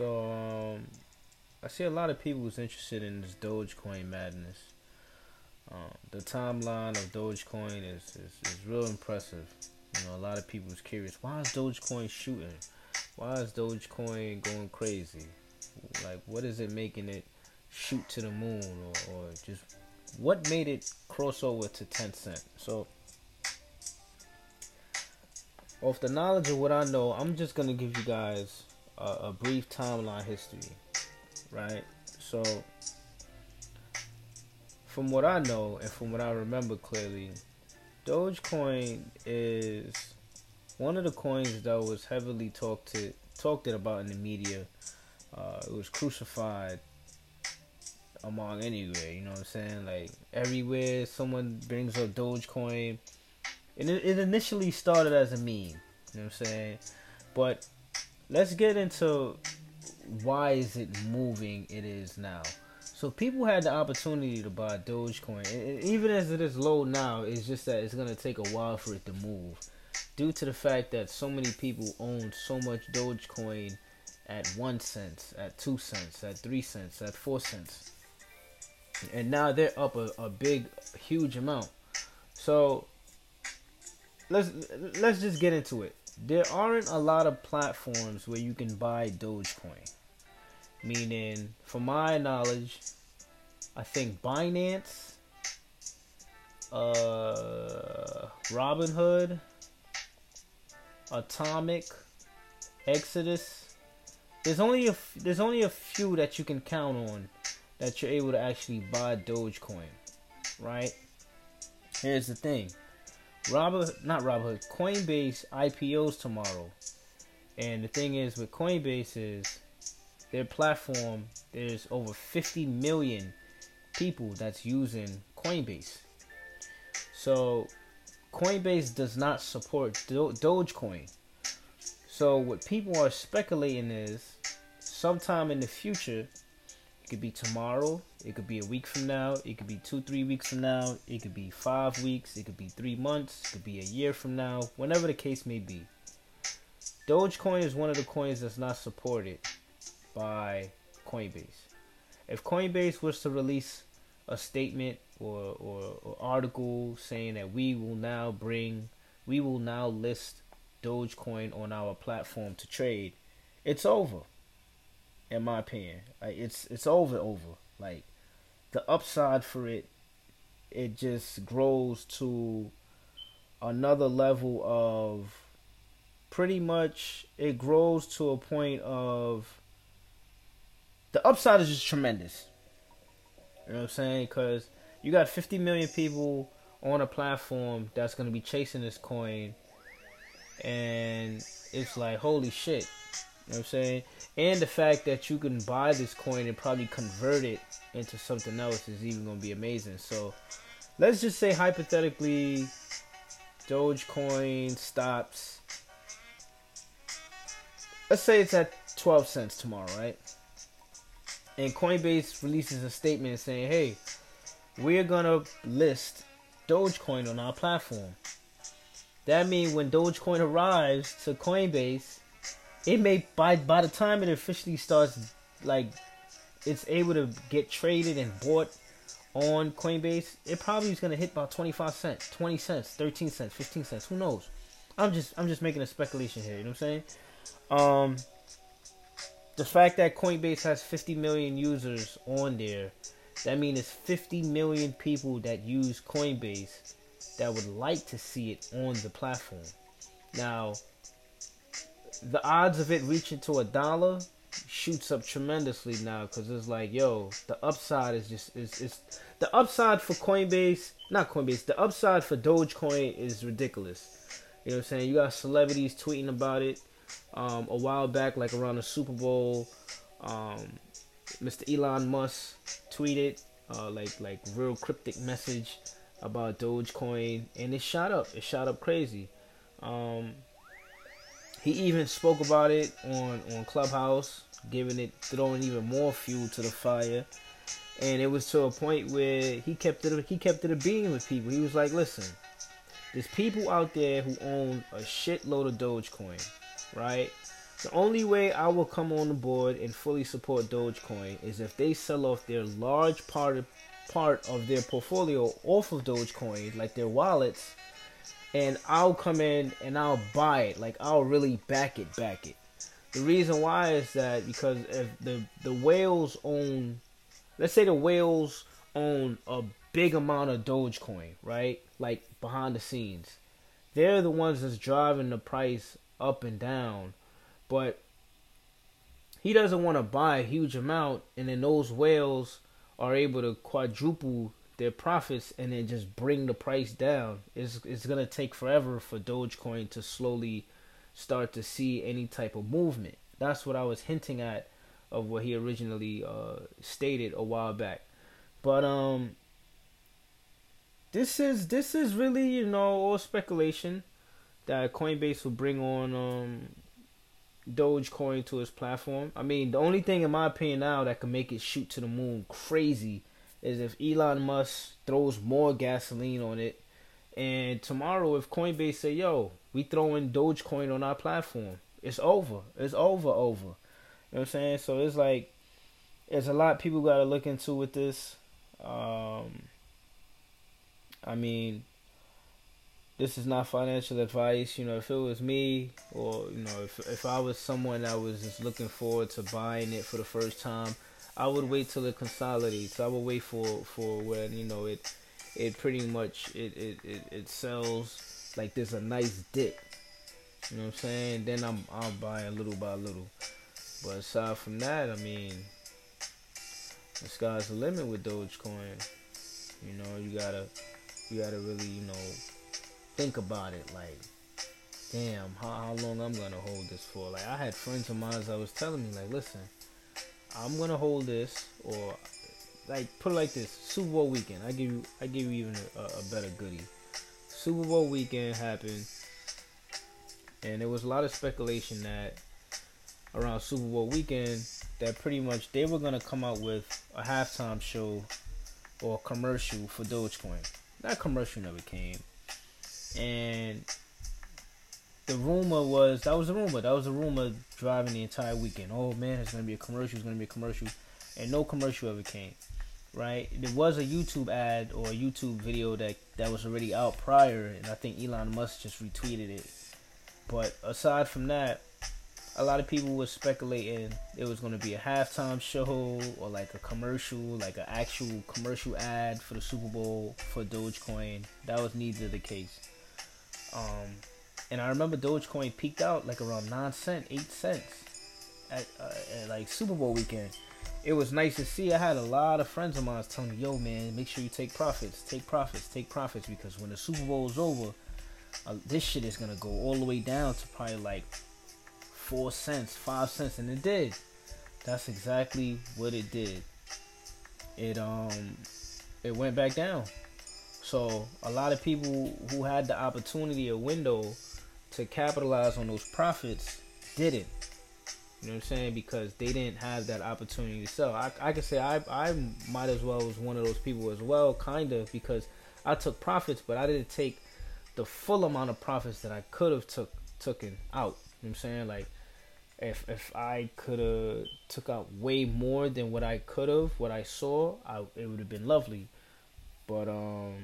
So um, I see a lot of people who's interested in this Dogecoin madness. Um, the timeline of Dogecoin is, is, is real impressive. You know, a lot of people is curious. Why is Dogecoin shooting? Why is Dogecoin going crazy? Like, what is it making it shoot to the moon, or, or just what made it cross over to 10 cent? So, off the knowledge of what I know, I'm just gonna give you guys a, brief timeline history, right? So, from what I know and from what I remember clearly, Dogecoin is one of the coins that was heavily talked to talked about in the media. Uh, it was crucified among anywhere. You know what I'm saying? Like everywhere someone brings up Dogecoin, and it, it initially started as a meme. You know what I'm saying? But let's get into why is it moving it is now. So people had the opportunity to buy Dogecoin, and even as it is low now, it's just that it's gonna take a while for it to move, due to the fact that so many people own so much Dogecoin at one cent, at two cents, at three cents, at four cents, and now they're up a, a big, huge amount. So let's let's just get into it. There aren't a lot of platforms where you can buy Dogecoin. Meaning, from my knowledge, I think Binance, uh, Robinhood, Atomic, Exodus. There's only a there's only a few that you can count on that you're able to actually buy Dogecoin, right? Here's the thing, Robert, not Robert, Coinbase IPOs tomorrow, and the thing is with Coinbase is their platform, there's over 50 million people that's using Coinbase. So Coinbase does not support Do- Dogecoin. So what people are speculating is sometime in the future, it could be tomorrow, it could be a week from now, it could be two, three weeks from now, it could be five weeks, it could be three months, it could be a year from now, whenever the case may be. Dogecoin is one of the coins that's not supported by Coinbase. If Coinbase was to release a statement or, or, or, article saying that we will now bring, we will now list Dogecoin on our platform to trade, it's over. In my opinion, it's it's over, over. Like the upside for it, it just grows to another level of pretty much it grows to a point of the upside is just tremendous. You know what I'm saying? Because you got 50 million people on a platform that's going to be chasing this coin. And it's like, holy shit. You know what I'm saying? And the fact that you can buy this coin and probably convert it into something else is even going to be amazing. So let's just say, hypothetically, Dogecoin stops. Let's say it's at 12 cents tomorrow, right? and Coinbase releases a statement saying, "Hey, we're gonna list Dogecoin on our platform." That means when Dogecoin arrives to Coinbase, it may by by the time it officially starts, like it's able to get traded and bought on Coinbase, it probably is gonna hit about twenty five cents, twenty cents, thirteen cents, fifteen cents. Who knows? I'm just I'm just making a speculation here. You know what I'm saying? Um, the fact that Coinbase has 50 million users on there, that means it's 50 million people that use Coinbase that would like to see it on the platform. Now, the odds of it reaching to a dollar shoots up tremendously now because it's like, yo, the upside is just is is the upside for Coinbase, not Coinbase, the upside for Dogecoin is ridiculous. You know what I'm saying? You got celebrities tweeting about it um, a while back, like around the Super Bowl. Um, Mr. Elon Musk tweeted uh, like like real cryptic message about Dogecoin, and it shot up. It shot up crazy. Um, he even spoke about it on on Clubhouse, giving it throwing even more fuel to the fire. And it was to a point where he kept it he kept it a being with people. He was like, "Listen, there's people out there who own a shitload of Dogecoin right? The only way I will come on the board and fully support Dogecoin is if they sell off their large part of, part of their portfolio off of Dogecoin, like their wallets, and I'll come in and I'll buy it. Like I'll really back it, back it. The reason why is that because if the the whales own, let's say the whales own a big amount of Dogecoin, right? Like behind the scenes, they're the ones that's driving the price up and down, but he doesn't want to buy a huge amount, and then those whales are able to quadruple their profits and then just bring the price down. It's it's gonna take forever for Dogecoin to slowly start to see any type of movement. That's what I was hinting at of what he originally uh, stated a while back. But um this is this is really, you know, all speculation that Coinbase will bring on um Dogecoin to its platform. I mean, the only thing in my opinion now that can make it shoot to the moon crazy is if Elon Musk throws more gasoline on it. And tomorrow, if Coinbase say, "Yo, we throwing Dogecoin on our platform," it's over. It's over. Over. You know what I'm saying? So it's like there's a lot people got to look into with this. Um, I mean, this is not financial advice. You know, if it was me, or you know, if if I was someone that was just looking forward to buying it for the first time, I would wait till it consolidates. I would wait for for when you know it it pretty much it it it, it sells like there's a nice dip. You know what I'm saying? Then I'm I'm buying little by little. But aside from that, I mean, the sky's the limit with Dogecoin. You know, you gotta you gotta really you know think about it. Like, damn, how how long I'm gonna hold this for? Like, I had friends of mine that was telling me like, listen, I'm gonna hold this or like put it like this Super Bowl weekend. I give you I give you even a, a better goodie. Super Bowl weekend happened, and there was a lot of speculation that around Super Bowl weekend that pretty much they were gonna come out with a halftime show or commercial for Dogecoin. That commercial never came, and the rumor was that was a rumor. That was a rumor driving the entire weekend. Oh man, it's gonna be a commercial. It's gonna be a commercial, and no commercial ever came. Right? There was a YouTube ad or a YouTube video that that was already out prior, and I think Elon Musk just retweeted it. But aside from that, a lot of people were speculating it was to be a halftime show or like a commercial, like an actual commercial ad for the Super Bowl for Dogecoin. That was neither the case. Um, and I remember Dogecoin peaked out like around nine cent, eight cents at, uh, at like Super Bowl weekend. It was nice to see. I had a lot of friends of mine telling me, "Yo, man, make sure you take profits, take profits, take profits," because when the Super Bowl is over, uh, this shit is gonna go all the way down to probably like four cents, five cents, and it did. That's exactly what it did. It um, it went back down. So a lot of people who had the opportunity, a window to capitalize on those profits didn't. You know what I'm saying? Because they didn't have that opportunity to sell. I, I could say I, I might as well was one of those people as well, kind of, because I took profits, but I didn't take the full amount of profits that I could have took taken out. You know what I'm saying? Like, if if I could have took out way more than what I could have, what I saw, I, it would have been lovely. But um,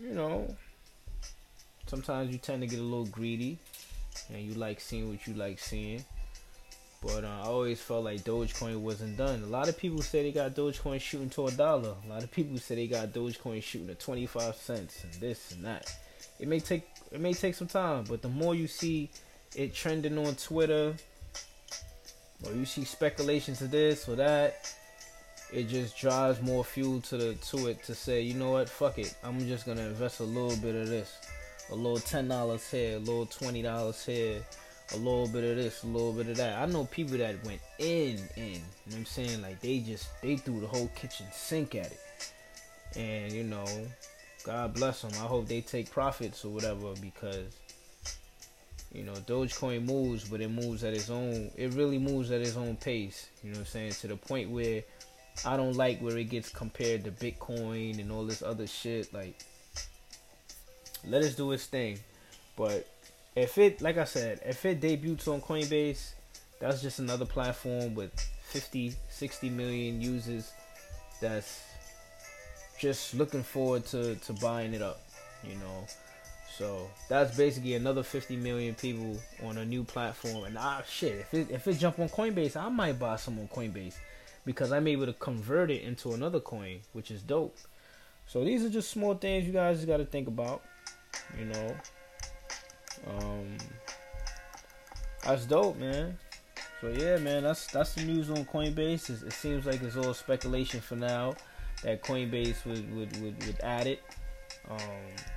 you know, sometimes you tend to get a little greedy and you like seeing what you like seeing. But uh, I always felt like Dogecoin wasn't done. A lot of people say they got Dogecoin shooting to a dollar. A lot of people say they got Dogecoin shooting to 25 cents and this and that. It may take it may take some time, but the more you see it trending on Twitter or you see speculations of this or that, it just drives more fuel to the to it to say, you know what, fuck it. I'm just gonna invest a little bit of this a little ten dollars here, a little twenty dollars here, a little bit of this, a little bit of that. I know people that went in, in. You know what I'm saying? Like they just they threw the whole kitchen sink at it, and you know, God bless them. I hope they take profits or whatever because. You know, Dogecoin moves, but it moves at its own. It really moves at its own pace. You know what I'm saying? To the point where I don't like where it gets compared to Bitcoin and all this other shit. Like, let us do its thing. But if it like I said, if it debuts on Coinbase, that's just another platform with 50, 60 million users that's just looking forward to, to buying it up, you know. So that's basically another 50 million people on a new platform. And ah, shit, if it if it jump on Coinbase, I might buy some on Coinbase because I'm able to convert it into another coin, which is dope. So these are just small things you guys got to think about, you know. Um, that's dope, man. So yeah, man, that's that's the news on Coinbase. It, it seems like it's all speculation for now that Coinbase would would, would, would add it um,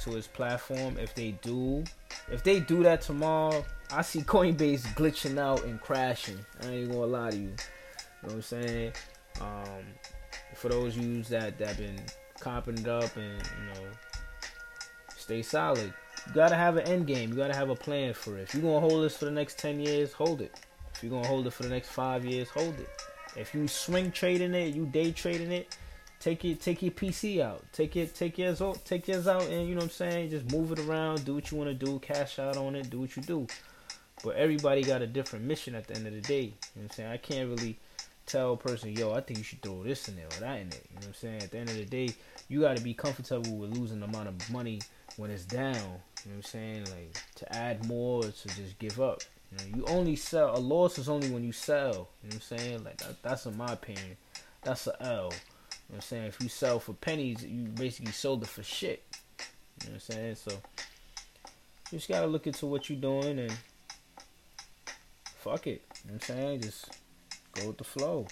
to its platform. If they do, if they do that tomorrow, I see Coinbase glitching out and crashing. I ain't gonna lie to you. You know what I'm saying? Um, for those yous that that been copping it up and you know stay solid. You gotta have an end game. You gotta have a plan for it. If you're gonna hold this for the next ten years, hold it. If you're gonna hold it for the next five years, hold it. If you swing trading it, you day trading it, take it take your PC out. Take it take yours out take yours out and you know what I'm saying, just move it around, do what you wanna do, cash out on it, do what you do. But everybody got a different mission at the end of the day. You know what I'm saying? I can't really tell a person, yo, I think you should throw this in there or that in there. You know what I'm saying? At the end of the day, you gotta be comfortable with losing the amount of money when it's down. You know what I'm saying? Like to add more to just give up. You know, you only sell a loss is only when you sell. You know what I'm saying? Like that, that's in my opinion. That's a L. You know what I'm saying? If you sell for pennies, you basically sold it for shit. You know what I'm saying? So you just gotta look into what you're doing and fuck it. You know what I'm saying? Just go with the flow.